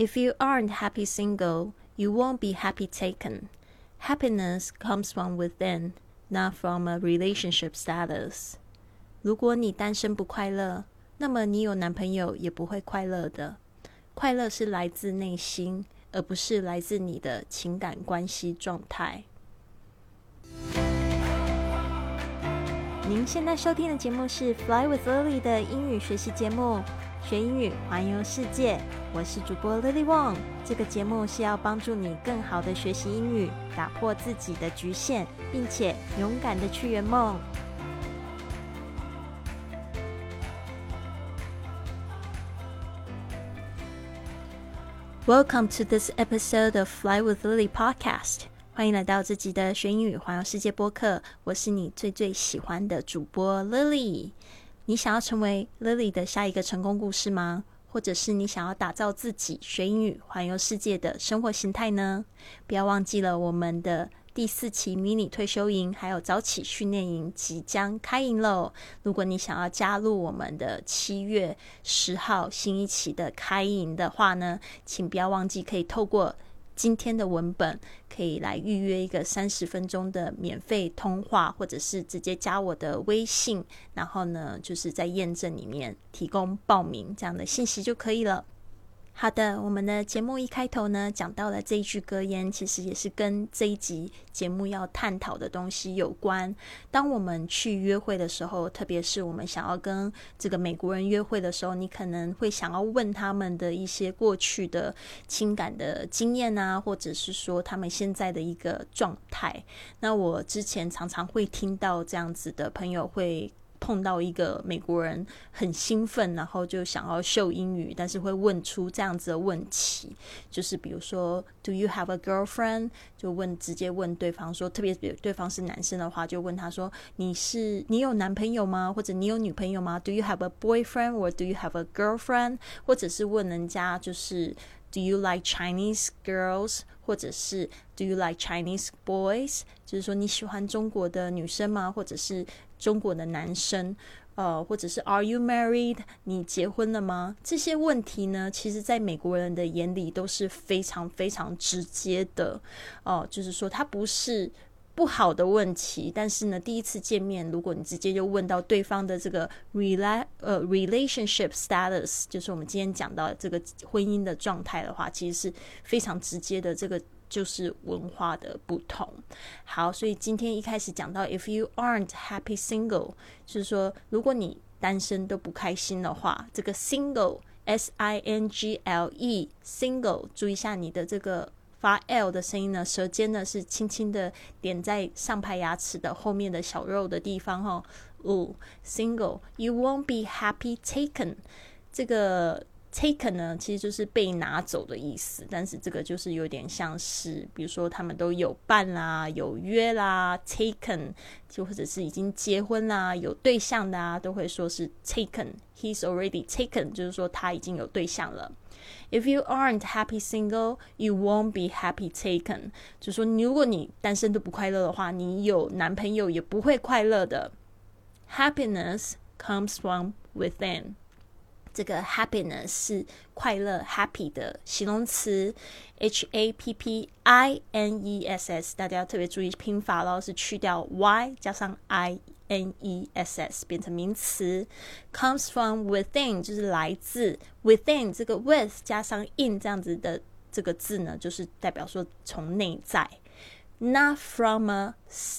If you aren't happy single, you won't be happy taken. Happiness comes from within, not from a relationship status. 如果你单身不快乐，那么你有男朋友也不会快乐的。快乐是来自内心，而不是来自你的情感关系状态。您现在收听的节目是《Fly with Lily》的英语学习节目。 学英语，环游世界。我是主播 Lily Wong。这个节目是要帮助你更好的学习英语，打破自己的局限，并且勇敢的去圆梦。Welcome to this episode of Fly with Lily podcast。欢迎来到这集的学英语环游世界播客。我是你最最喜欢的主播 Lily。你想要成为 Lily 的下一个成功故事吗？或者是你想要打造自己学英语环游世界的生活形态呢？不要忘记了，我们的第四期迷你退休营还有早起训练营即将开营喽！如果你想要加入我们的七月十号新一期的开营的话呢，请不要忘记可以透过。今天的文本可以来预约一个三十分钟的免费通话，或者是直接加我的微信，然后呢，就是在验证里面提供报名这样的信息就可以了。好的，我们的节目一开头呢，讲到了这一句格言，其实也是跟这一集节目要探讨的东西有关。当我们去约会的时候，特别是我们想要跟这个美国人约会的时候，你可能会想要问他们的一些过去的情感的经验啊，或者是说他们现在的一个状态。那我之前常常会听到这样子的朋友会。碰到一个美国人很兴奋，然后就想要秀英语，但是会问出这样子的问题，就是比如说，Do you have a girlfriend？就问直接问对方说，特别比对方是男生的话，就问他说，你是你有男朋友吗？或者你有女朋友吗？Do you have a boyfriend or do you have a girlfriend？或者是问人家就是。Do you like Chinese girls？或者是 Do you like Chinese boys？就是说你喜欢中国的女生吗？或者是中国的男生？呃，或者是 Are you married？你结婚了吗？这些问题呢，其实在美国人的眼里都是非常非常直接的。哦，就是说他不是。不好的问题，但是呢，第一次见面，如果你直接就问到对方的这个 rela 呃 relationship status，就是我们今天讲到这个婚姻的状态的话，其实是非常直接的，这个就是文化的不同。好，所以今天一开始讲到，if you aren't happy single，就是说如果你单身都不开心的话，这个 single s i n g l e single，注意一下你的这个。发 L 的声音呢，舌尖呢是轻轻的点在上排牙齿的后面的小肉的地方哈。哦，single，you won't be happy taken。这个 taken 呢，其实就是被拿走的意思，但是这个就是有点像是，比如说他们都有伴啦、有约啦，taken，就或者是已经结婚啦、有对象的啊，都会说是 taken，he's already taken，就是说他已经有对象了。If you aren't happy single, you won't be happy taken。就说如果你单身都不快乐的话，你有男朋友也不会快乐的。Happiness comes from within。这个 happiness 是快乐 happy 的形容词，h a p p i n e s s。大家要特别注意拼法喽，是去掉 y 加上 i。n e s s 变成名词，comes from within 就是来自 within 这个 with 加上 in 这样子的这个字呢，就是代表说从内在，not from a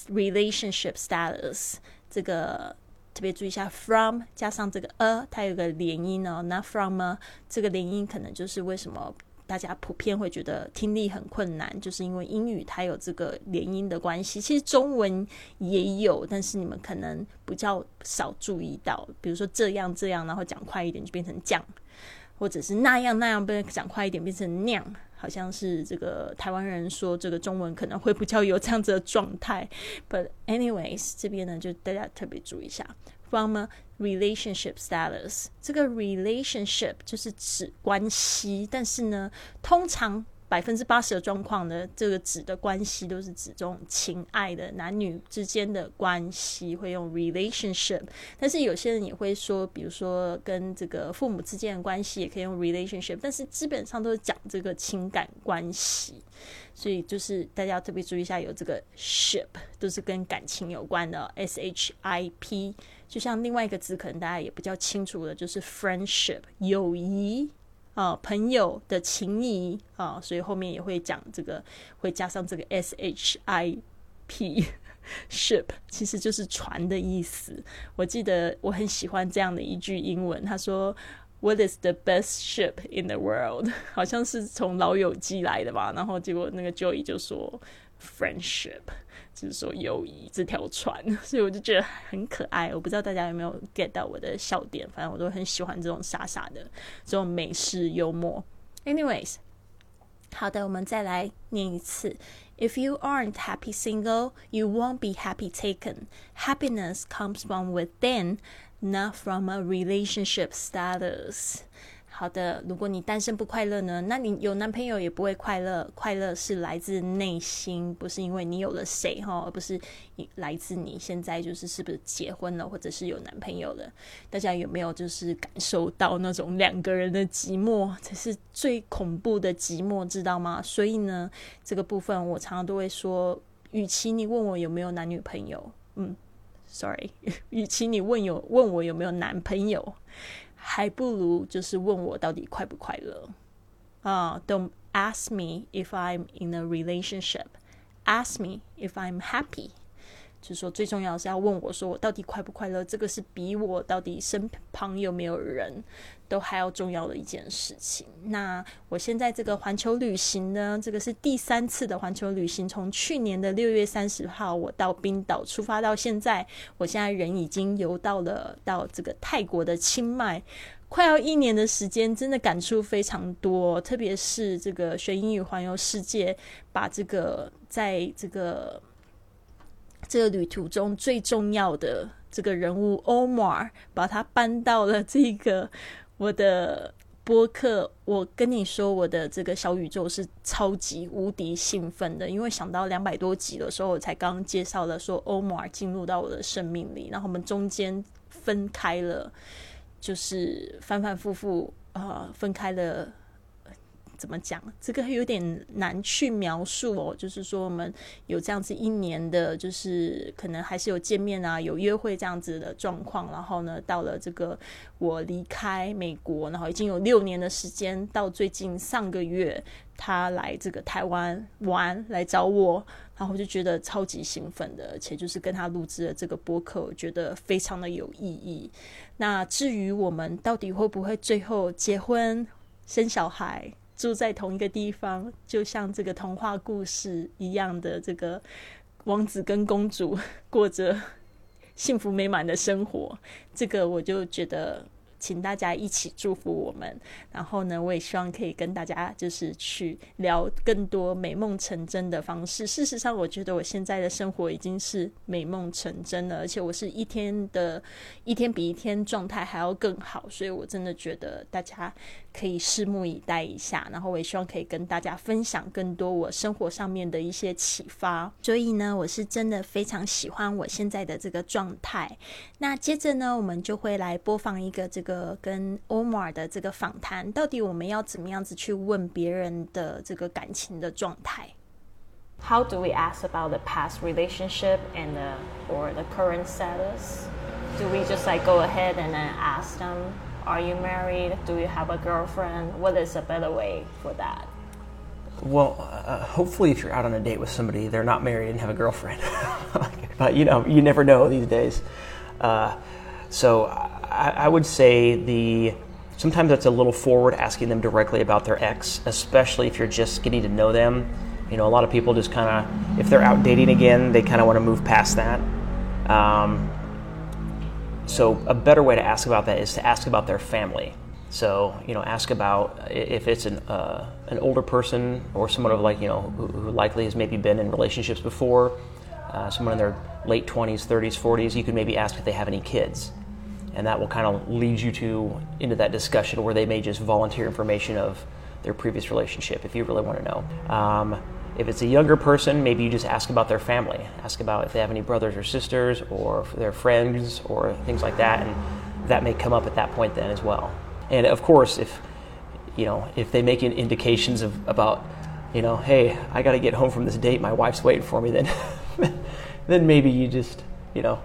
relationship status 这个特别注意一下，from 加上这个 a 它有个连音哦，not from a 这个连音可能就是为什么。大家普遍会觉得听力很困难，就是因为英语它有这个连音的关系。其实中文也有，但是你们可能比较少注意到。比如说这样这样，然后讲快一点就变成降，或者是那样那样，被讲快一点变成那样。好像是这个台湾人说这个中文可能会比较有这样子的状态。But anyways，这边呢就大家特别注意一下。from relationship status，这个 relationship 就是指关系，但是呢，通常百分之八十的状况呢，这个指的关系都是指这种情爱的男女之间的关系，会用 relationship。但是有些人也会说，比如说跟这个父母之间的关系也可以用 relationship，但是基本上都是讲这个情感关系。所以就是大家要特别注意一下，有这个 ship 都是跟感情有关的，s h i p。就像另外一个字，可能大家也比较清楚的，就是 friendship 友谊。啊，朋友的情谊啊，所以后面也会讲这个，会加上这个 s h i p ship，其实就是船的意思。我记得我很喜欢这样的一句英文，他说：“What is the best ship in the world？” 好像是从老友记来的吧。然后结果那个 Joey 就说：“Friendship。”就是说友谊这条船，所以我就觉得很可爱。我不知道大家有没有 get 到我的笑点，反正我都很喜欢这种傻傻的这种美式幽默。Anyways，好的，我们再来念一次：If you aren't happy single, you won't be happy taken. Happiness comes from within, not from a relationship status. 好的，如果你单身不快乐呢？那你有男朋友也不会快乐。快乐是来自内心，不是因为你有了谁哈，而不是来自你现在就是是不是结婚了，或者是有男朋友了。大家有没有就是感受到那种两个人的寂寞才是最恐怖的寂寞，知道吗？所以呢，这个部分我常常都会说，与其你问我有没有男女朋友，嗯，sorry，与其你问有问我有没有男朋友。还不如就是问我到底快不快乐啊？Don't ask me if I'm in a relationship. Ask me if I'm happy. 就是说，最重要的是要问我说我到底快不快乐，这个是比我到底身旁有没有人都还要重要的一件事情。那我现在这个环球旅行呢，这个是第三次的环球旅行，从去年的六月三十号我到冰岛出发到现在，我现在人已经游到了到这个泰国的清迈，快要一年的时间，真的感触非常多，特别是这个学英语环游世界，把这个在这个。这个旅途中最重要的这个人物 Omar，把他搬到了这个我的播客。我跟你说，我的这个小宇宙是超级无敌兴奋的，因为想到两百多集的时候，我才刚介绍了说欧默尔进入到我的生命里，然后我们中间分开了，就是反反复复呃分开了。怎么讲？这个有点难去描述哦。就是说，我们有这样子一年的，就是可能还是有见面啊，有约会这样子的状况。然后呢，到了这个我离开美国，然后已经有六年的时间，到最近上个月他来这个台湾玩来找我，然后我就觉得超级兴奋的，而且就是跟他录制了这个播客，我觉得非常的有意义。那至于我们到底会不会最后结婚生小孩？住在同一个地方，就像这个童话故事一样的这个王子跟公主过着幸福美满的生活，这个我就觉得。请大家一起祝福我们，然后呢，我也希望可以跟大家就是去聊更多美梦成真的方式。事实上，我觉得我现在的生活已经是美梦成真了，而且我是一天的一天比一天状态还要更好，所以我真的觉得大家可以拭目以待一下。然后我也希望可以跟大家分享更多我生活上面的一些启发。所以呢，我是真的非常喜欢我现在的这个状态。那接着呢，我们就会来播放一个这个。跟 Omar 的这个访谈，到底我们要怎么样子去问别人的这个感情的状态？How do we ask about the past relationship and the, or the current status? Do we just like go ahead and then ask them, "Are you married? Do you have a girlfriend?" What is a better way for that? Well, uh, hopefully, if you're out on a date with somebody, they're not married and have a girlfriend. but you know, you never know these days. Uh, so I, I would say the sometimes that's a little forward asking them directly about their ex, especially if you're just getting to know them. You know, a lot of people just kind of, if they're out dating again, they kind of want to move past that. Um, so, a better way to ask about that is to ask about their family. So, you know, ask about if it's an, uh, an older person or someone of like, you know, who, who likely has maybe been in relationships before, uh, someone in their late 20s, 30s, 40s, you could maybe ask if they have any kids and that will kind of lead you to into that discussion where they may just volunteer information of their previous relationship if you really want to know. Um, if it's a younger person, maybe you just ask about their family. Ask about if they have any brothers or sisters or their friends or things like that, and that may come up at that point then as well. And of course, if you know if they make indications of about you know, hey, I got to get home from this date, my wife's waiting for me, then then maybe you just you know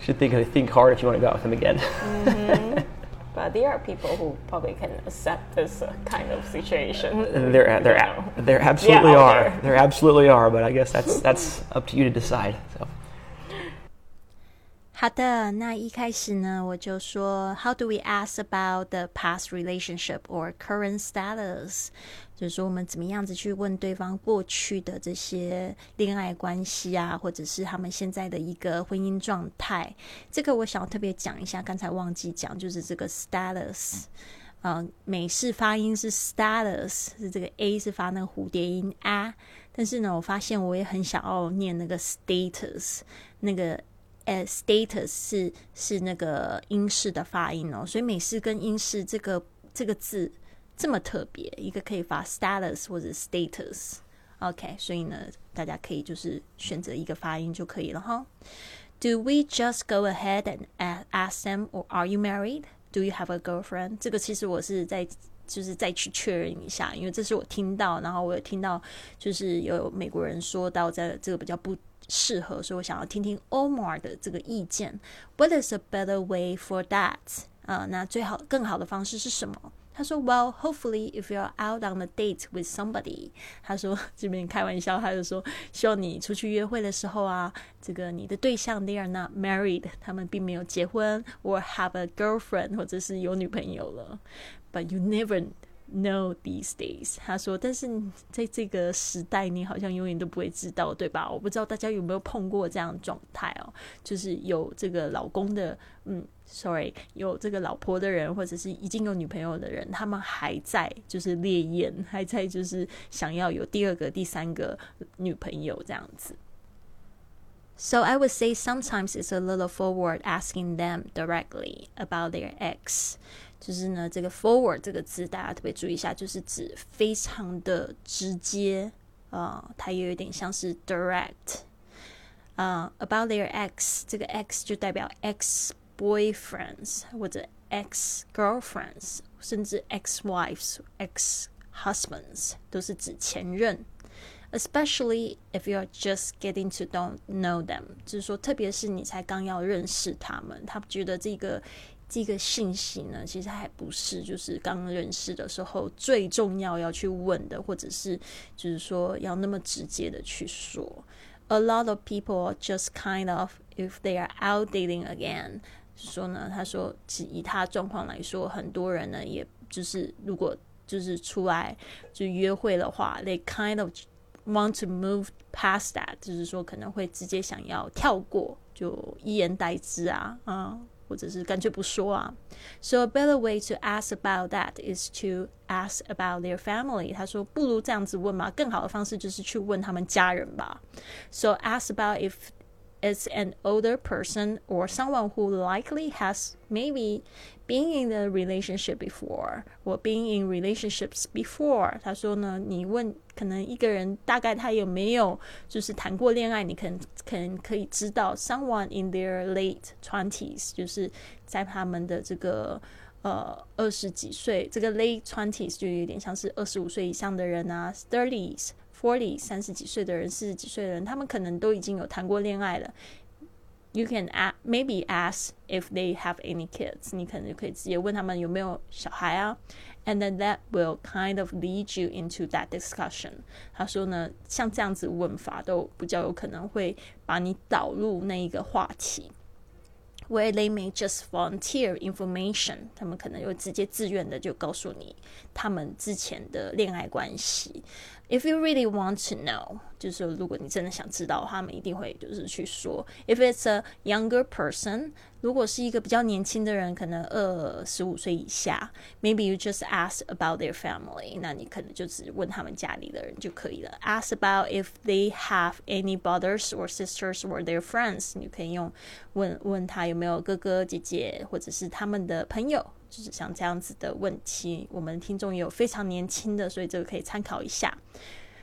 should think think hard if you want to go out with them again. mm-hmm. But there are people who probably can accept this uh, kind of situation. There, there, there absolutely yeah, are. There. there absolutely are. But I guess that's that's up to you to decide. So. 好的，那一开始呢，我就说，How do we ask about the past relationship or current status？就是说，我们怎么样子去问对方过去的这些恋爱关系啊，或者是他们现在的一个婚姻状态？这个我想要特别讲一下，刚才忘记讲，就是这个 status，呃，美式发音是 status，是这个 a 是发那个蝴蝶音啊，但是呢，我发现我也很想要念那个 status，那个。呃，status 是是那个英式的发音哦，所以美式跟英式这个这个字这么特别，一个可以发 status 或者 status，OK，所以呢，大家可以就是选择一个发音就可以了哈。Do we just go ahead and ask them, or are you married? Do you have a girlfriend? 这个其实我是在就是再去确认一下，因为这是我听到，然后我有听到就是有美国人说到在这个比较不。适合，所以我想要听听 Omar 的这个意见。What is a better way for that？啊，那最好更好的方式是什么？他说，Well, hopefully, if you're out on a date with somebody，他说这边开玩笑，他就说希望你出去约会的时候啊，这个你的对象 they are not married，他们并没有结婚，or have a girlfriend，或者是有女朋友了，but you never。 No, these days，他说，但是在这个时代，你好像永远都不会知道，对吧？我不知道大家有没有碰过这样状态哦，就是有这个老公的，嗯，sorry，有这个老婆的人，或者是已经有女朋友的人，他们还在就是烈焰，还在就是想要有第二个、第三个女朋友这样子。So I would say sometimes it's a little forward asking them directly about their ex. 就是呢，这个 forward 这个字大家特别注意一下，就是指非常的直接啊，它也有点像是 direct 啊。About their ex，这个 ex 就代表 ex boyfriends 或者 ex girlfriends，甚至 ex wives、ex husbands 都是指前任。Especially if you are just getting to don't know them，就是说，特别是你才刚要认识他们，他觉得这个。这个信息呢，其实还不是就是刚认识的时候最重要要去问的，或者是就是说要那么直接的去说。A lot of people just kind of if they are out dating again，说呢，他说以他状况来说，很多人呢，也就是如果就是出来就约会的话，they kind of want to move past that，就是说可能会直接想要跳过，就一言代之啊，啊。或者是干脆不说啊。So a better way to ask about that is to ask about their family。他说，不如这样子问嘛，更好的方式就是去问他们家人吧。So ask about if it's an older person or someone who likely has maybe been in a relationship before or been in relationships before。他说呢，你问可能一个人大概他有没有就是谈过恋爱，你可能可能可以知道 someone in their late twenties，就是在他们的这个呃二十几岁，这个 late twenties 就有点像是二十五岁以上的人啊，thirties。 forty 三十几岁的人、四十几岁的人，他们可能都已经有谈过恋爱了。You can maybe ask if they have any kids，你可能就可以直接问他们有没有小孩啊。And then that will kind of lead you into that discussion。他说呢，像这样子问法都比较有可能会把你导入那一个话题。Where they may just volunteer information，他们可能就直接自愿的就告诉你他们之前的恋爱关系。If you really want to know，就是说，如果你真的想知道，他们一定会就是去说。If it's a younger person，如果是一个比较年轻的人，可能二十五岁以下，maybe you just ask about their family，那你可能就只问他们家里的人就可以了。Ask about if they have any brothers or sisters or their friends，你可以用问问他有没有哥哥姐姐或者是他们的朋友。 就是像这样子的问题，我们听众有非常年轻的，所以这个可以参考一下。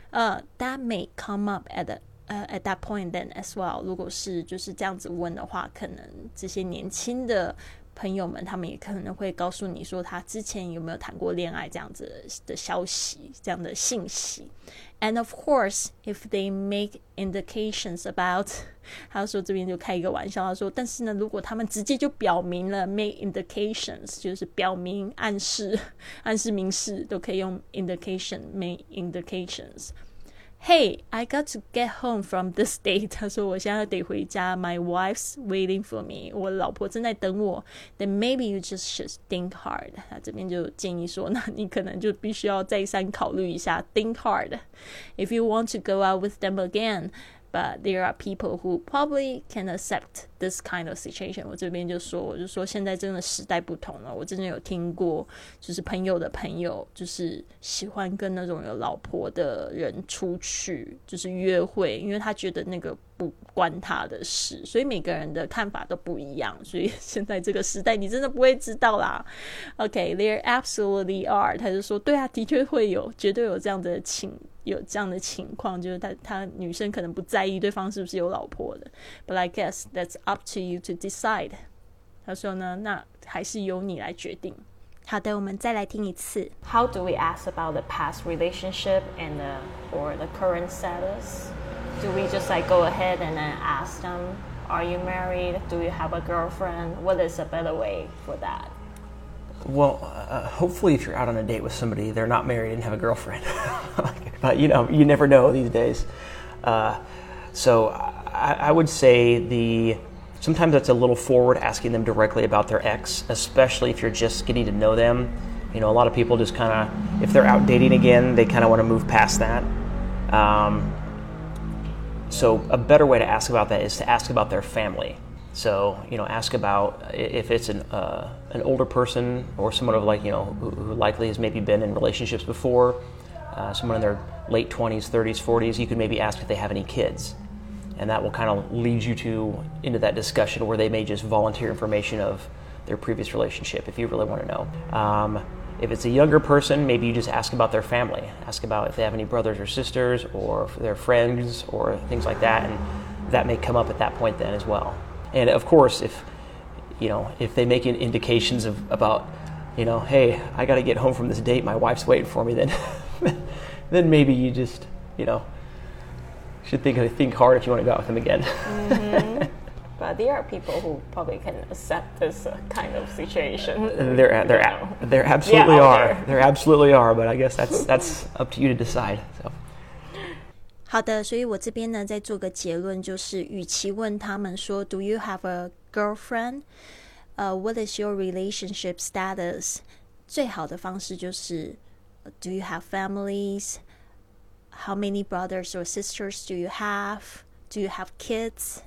呃，That may come up at the 呃，at that point then as well，如果是就是这样子问的话，可能这些年轻的朋友们，他们也可能会告诉你说，他之前有没有谈过恋爱这样子的消息，这样的信息。And of course, if they make indications about，他说这边就开一个玩笑，他说，但是呢，如果他们直接就表明了 make indications，就是表明、暗示、暗示、明示，都可以用 indication make indications。Hey, I got to get home from this date。他说我现在得回家，My wife's waiting for me。我老婆正在等我。Then maybe you just should think hard。他这边就建议说，那你可能就必须要再三考虑一下，think hard。If you want to go out with them again。 But there are people who probably can accept this kind of situation。我这边就说，我就说现在真的时代不同了。我真的有听过，就是朋友的朋友，就是喜欢跟那种有老婆的人出去，就是约会，因为他觉得那个。不关他的事，所以每个人的看法都不一样。所以现在这个时代，你真的不会知道啦。OK，there absolutely are。他就说，对啊，的确会有，绝对有这样的情，有这样的情况，就是他他女生可能不在意对方是不是有老婆的。But I guess that's up to you to decide。他说呢，那还是由你来决定。好的，我们再来听一次。How do we ask about the past relationship and the or the current status? Do we just like go ahead and then ask them, are you married? Do you have a girlfriend? What is a better way for that? Well, uh, hopefully, if you're out on a date with somebody, they're not married and have a girlfriend. but you know, you never know these days. Uh, so I, I, would say the sometimes that's a little forward asking them directly about their ex, especially if you're just getting to know them. You know, a lot of people just kind of, if they're out dating again, they kind of want to move past that. Um, so a better way to ask about that is to ask about their family. So you know, ask about if it's an uh, an older person or someone of like you know who, likely has maybe been in relationships before, uh, someone in their late twenties, thirties, forties. You could maybe ask if they have any kids, and that will kind of lead you to into that discussion where they may just volunteer information of their previous relationship if you really want to know. Um, if it's a younger person, maybe you just ask about their family. Ask about if they have any brothers or sisters or their friends or things like that, and that may come up at that point then as well. And of course, if you know if they make indications of about you know, hey, I got to get home from this date, my wife's waiting for me, then then maybe you just you know should think think hard if you want to go out with them again. Mm-hmm. But there are people who probably can accept this uh, kind of situation. There, there, there absolutely yeah, are. There. there absolutely are. But I guess that's that's up to you to decide. So. 好的，所以我这边呢，再做个结论，就是与其问他们说 “Do you have a girlfriend？” 呃、uh,，“What is your relationship status？” 最好的方式就是 “Do you have families？”“How many brothers or sisters do you have？”“Do you have kids？”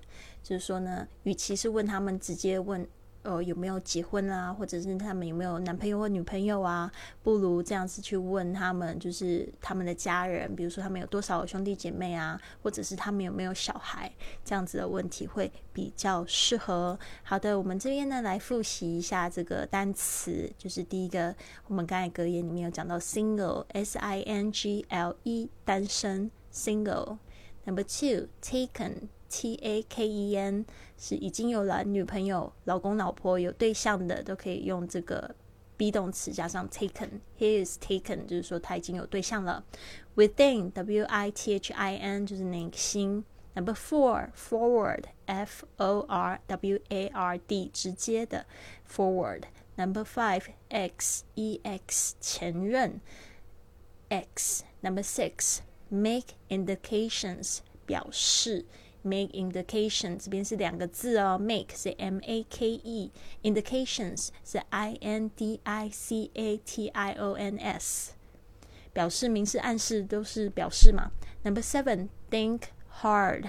就是说呢，与其是问他们直接问，呃，有没有结婚啊，或者是他们有没有男朋友或女朋友啊，不如这样子去问他们，就是他们的家人，比如说他们有多少兄弟姐妹啊，或者是他们有没有小孩，这样子的问题会比较适合。好的，我们这边呢来复习一下这个单词，就是第一个，我们刚才格言里面有讲到 single，s i n g l e，单身，single。Number two，taken。T A K E N 是已经有了女朋友、老公、老婆有对象的，都可以用这个 be 动词加上 taken。He is taken，就是说他已经有对象了。Within W I T H I N 就是内心。Number four forward F O R W A R D 直接的 forward。Number five X E X 前任 X。Number six make indications 表示。make indication 这边是两个字哦，make 是 M A K E，indications 是 I N D I C A T I O N S，表示、明示、暗示都是表示嘛。Number seven, think hard,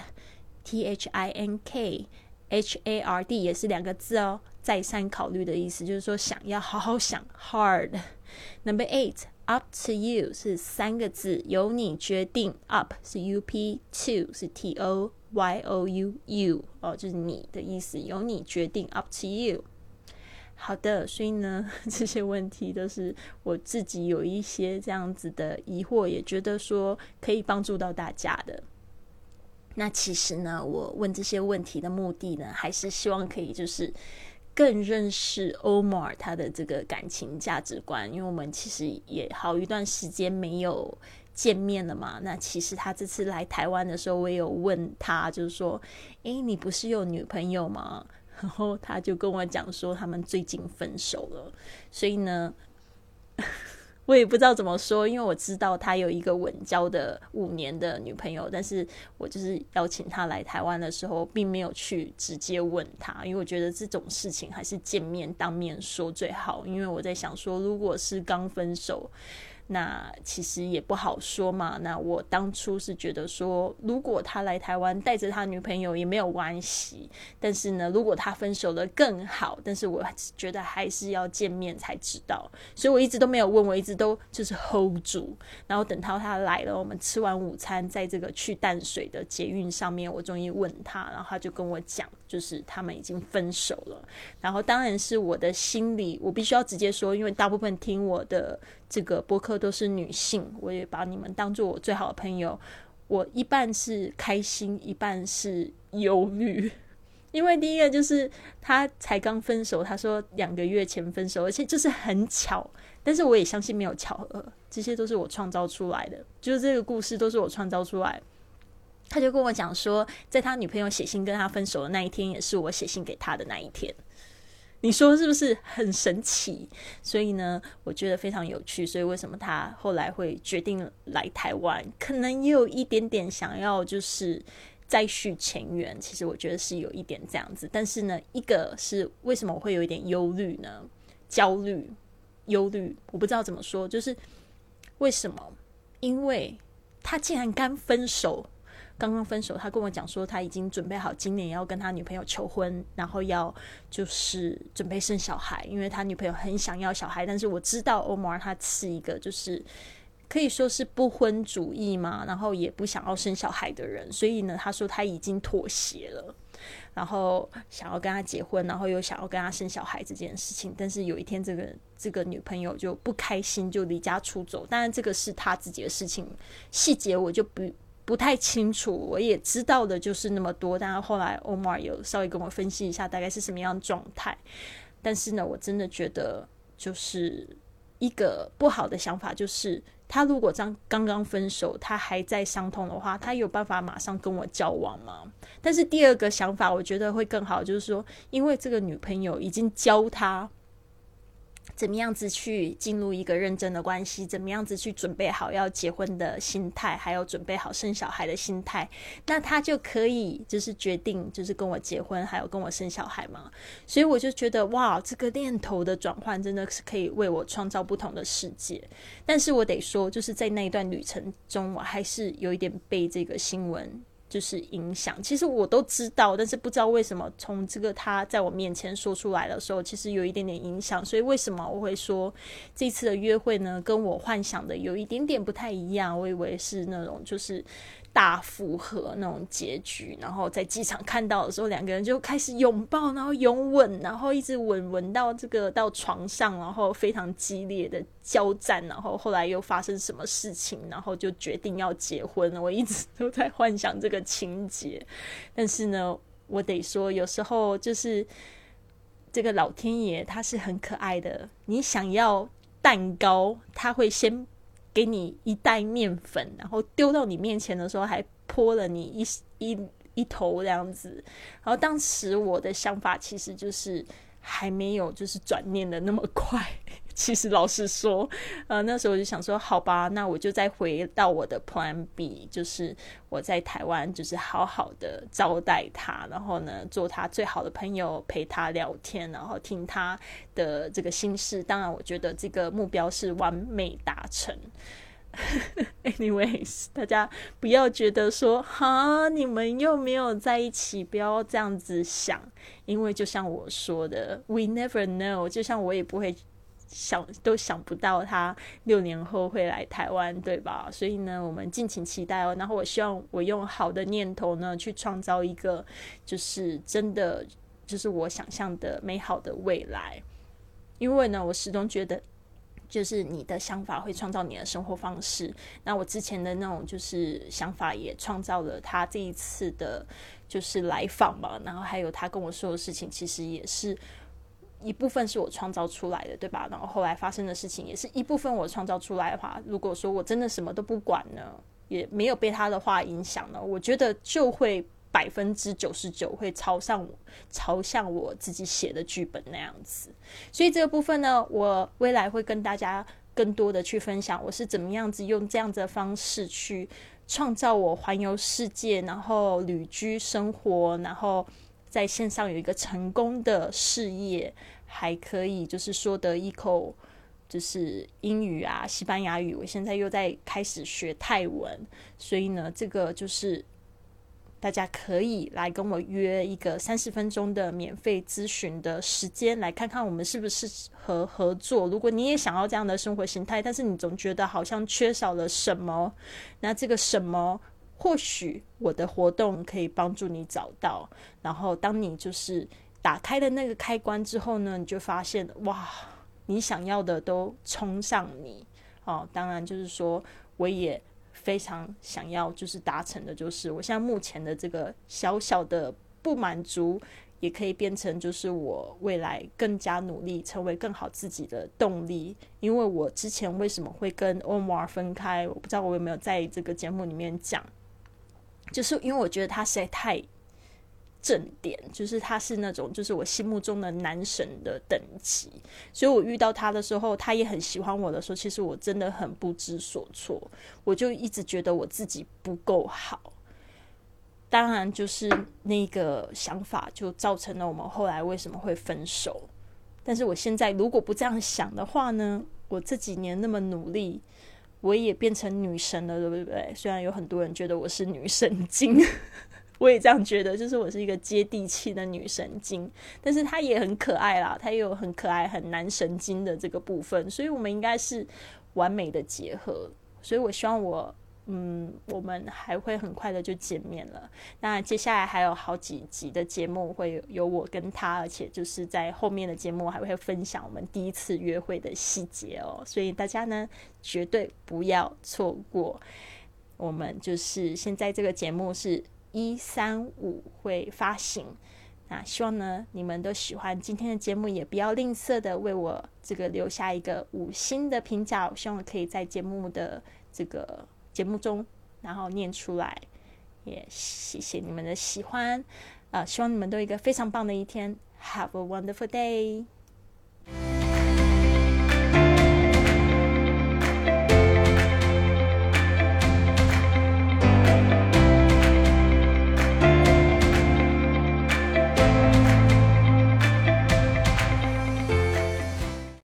T H I N K H A R D 也是两个字哦，再三考虑的意思，就是说想要好好想 hard。Number eight, up to you 是三个字，由你决定。up 是 U P，to 是 T O。 Y O U U 哦，就是你的意思，由你决定，up to you。好的，所以呢，这些问题都是我自己有一些这样子的疑惑，也觉得说可以帮助到大家的。那其实呢，我问这些问题的目的呢，还是希望可以就是更认识 Omar 他的这个感情价值观，因为我们其实也好一段时间没有见面了嘛。那其实他这次来台湾的时候，我也有问他，就是说，诶，你不是有女朋友吗？然后他就跟我讲说，他们最近分手了，所以呢，我也不知道怎么说，因为我知道他有一个稳交的五年的女朋友，但是我就是邀请他来台湾的时候，并没有去直接问他，因为我觉得这种事情还是见面当面说最好，因为我在想说，如果是刚分手。那其实也不好说嘛。那我当初是觉得说，如果他来台湾带着他女朋友也没有关系。但是呢，如果他分手了更好。但是我觉得还是要见面才知道。所以我一直都没有问，我一直都就是 hold 住。然后等到他来了，我们吃完午餐，在这个去淡水的捷运上面，我终于问他，然后他就跟我讲，就是他们已经分手了。然后当然是我的心里，我必须要直接说，因为大部分听我的。这个播客都是女性，我也把你们当做我最好的朋友。我一半是开心，一半是忧虑，因为第一个就是他才刚分手，他说两个月前分手，而且就是很巧。但是我也相信没有巧合，这些都是我创造出来的，就是这个故事都是我创造出来。他就跟我讲说，在他女朋友写信跟他分手的那一天，也是我写信给他的那一天。你说是不是很神奇？所以呢，我觉得非常有趣。所以为什么他后来会决定来台湾？可能也有一点点想要就是再续前缘。其实我觉得是有一点这样子。但是呢，一个是为什么我会有一点忧虑呢？焦虑、忧虑，我不知道怎么说。就是为什么？因为他竟然刚分手。刚刚分手，他跟我讲说他已经准备好今年要跟他女朋友求婚，然后要就是准备生小孩，因为他女朋友很想要小孩。但是我知道欧摩尔他是一个就是可以说是不婚主义嘛，然后也不想要生小孩的人，所以呢，他说他已经妥协了，然后想要跟他结婚，然后又想要跟他生小孩这件事情。但是有一天，这个这个女朋友就不开心，就离家出走。当然，这个是他自己的事情，细节我就不。不太清楚，我也知道的就是那么多。但是后来 Omar 有稍微跟我分析一下，大概是什么样的状态。但是呢，我真的觉得就是一个不好的想法，就是他如果刚刚刚分手，他还在伤痛的话，他有办法马上跟我交往吗？但是第二个想法，我觉得会更好，就是说，因为这个女朋友已经教他。怎么样子去进入一个认真的关系？怎么样子去准备好要结婚的心态，还有准备好生小孩的心态？那他就可以就是决定，就是跟我结婚，还有跟我生小孩嘛。所以我就觉得，哇，这个念头的转换真的是可以为我创造不同的世界。但是我得说，就是在那一段旅程中，我还是有一点被这个新闻。就是影响，其实我都知道，但是不知道为什么从这个他在我面前说出来的时候，其实有一点点影响。所以为什么我会说这次的约会呢？跟我幻想的有一点点不太一样。我以为是那种就是。大复合那种结局，然后在机场看到的时候，两个人就开始拥抱，然后拥吻，然后一直吻吻到这个到床上，然后非常激烈的交战，然后后来又发生什么事情，然后就决定要结婚。我一直都在幻想这个情节，但是呢，我得说，有时候就是这个老天爷他是很可爱的，你想要蛋糕，他会先。给你一袋面粉，然后丢到你面前的时候，还泼了你一一一头这样子。然后当时我的想法其实就是还没有就是转念的那么快。其实老实说，呃，那时候我就想说，好吧，那我就再回到我的 Plan B，就是我在台湾，就是好好的招待他，然后呢，做他最好的朋友，陪他聊天，然后听他的这个心事。当然，我觉得这个目标是完美达成。Anyways，大家不要觉得说，哈，你们又没有在一起，不要这样子想，因为就像我说的，We never know，就像我也不会。想都想不到他六年后会来台湾，对吧？所以呢，我们敬请期待哦。然后我希望我用好的念头呢，去创造一个就是真的就是我想象的美好的未来。因为呢，我始终觉得。就是你的想法会创造你的生活方式。那我之前的那种就是想法也创造了他这一次的，就是来访嘛。然后还有他跟我说的事情，其实也是一部分是我创造出来的，对吧？然后后来发生的事情也是一部分我创造出来的话，如果说我真的什么都不管呢，也没有被他的话影响呢，我觉得就会。百分之九十九会朝向朝向我自己写的剧本那样子，所以这个部分呢，我未来会跟大家更多的去分享，我是怎么样子用这样子的方式去创造我环游世界，然后旅居生活，然后在线上有一个成功的事业，还可以就是说得一口就是英语啊、西班牙语，我现在又在开始学泰文，所以呢，这个就是。大家可以来跟我约一个三十分钟的免费咨询的时间，来看看我们是不是合合作。如果你也想要这样的生活形态，但是你总觉得好像缺少了什么，那这个什么，或许我的活动可以帮助你找到。然后，当你就是打开了那个开关之后呢，你就发现哇，你想要的都冲上你哦。当然，就是说我也。非常想要就是达成的，就是我现在目前的这个小小的不满足，也可以变成就是我未来更加努力成为更好自己的动力。因为我之前为什么会跟欧摩尔分开，我不知道我有没有在这个节目里面讲，就是因为我觉得他实在太。正点就是他是那种就是我心目中的男神的等级，所以我遇到他的时候，他也很喜欢我的时候，其实我真的很不知所措，我就一直觉得我自己不够好。当然，就是那个想法就造成了我们后来为什么会分手。但是我现在如果不这样想的话呢，我这几年那么努力，我也变成女神了，对不对？虽然有很多人觉得我是女神经。我也这样觉得，就是我是一个接地气的女神经，但是她也很可爱啦，她也有很可爱、很男神经的这个部分，所以我们应该是完美的结合。所以我希望我，嗯，我们还会很快的就见面了。那接下来还有好几集的节目会有我跟他，而且就是在后面的节目还会分享我们第一次约会的细节哦，所以大家呢绝对不要错过。我们就是现在这个节目是。一三五会发行，那希望呢你们都喜欢今天的节目，也不要吝啬的为我这个留下一个五星的评价，我希望可以在节目的这个节目中然后念出来，也谢谢你们的喜欢，啊，希望你们都有一个非常棒的一天，Have a wonderful day。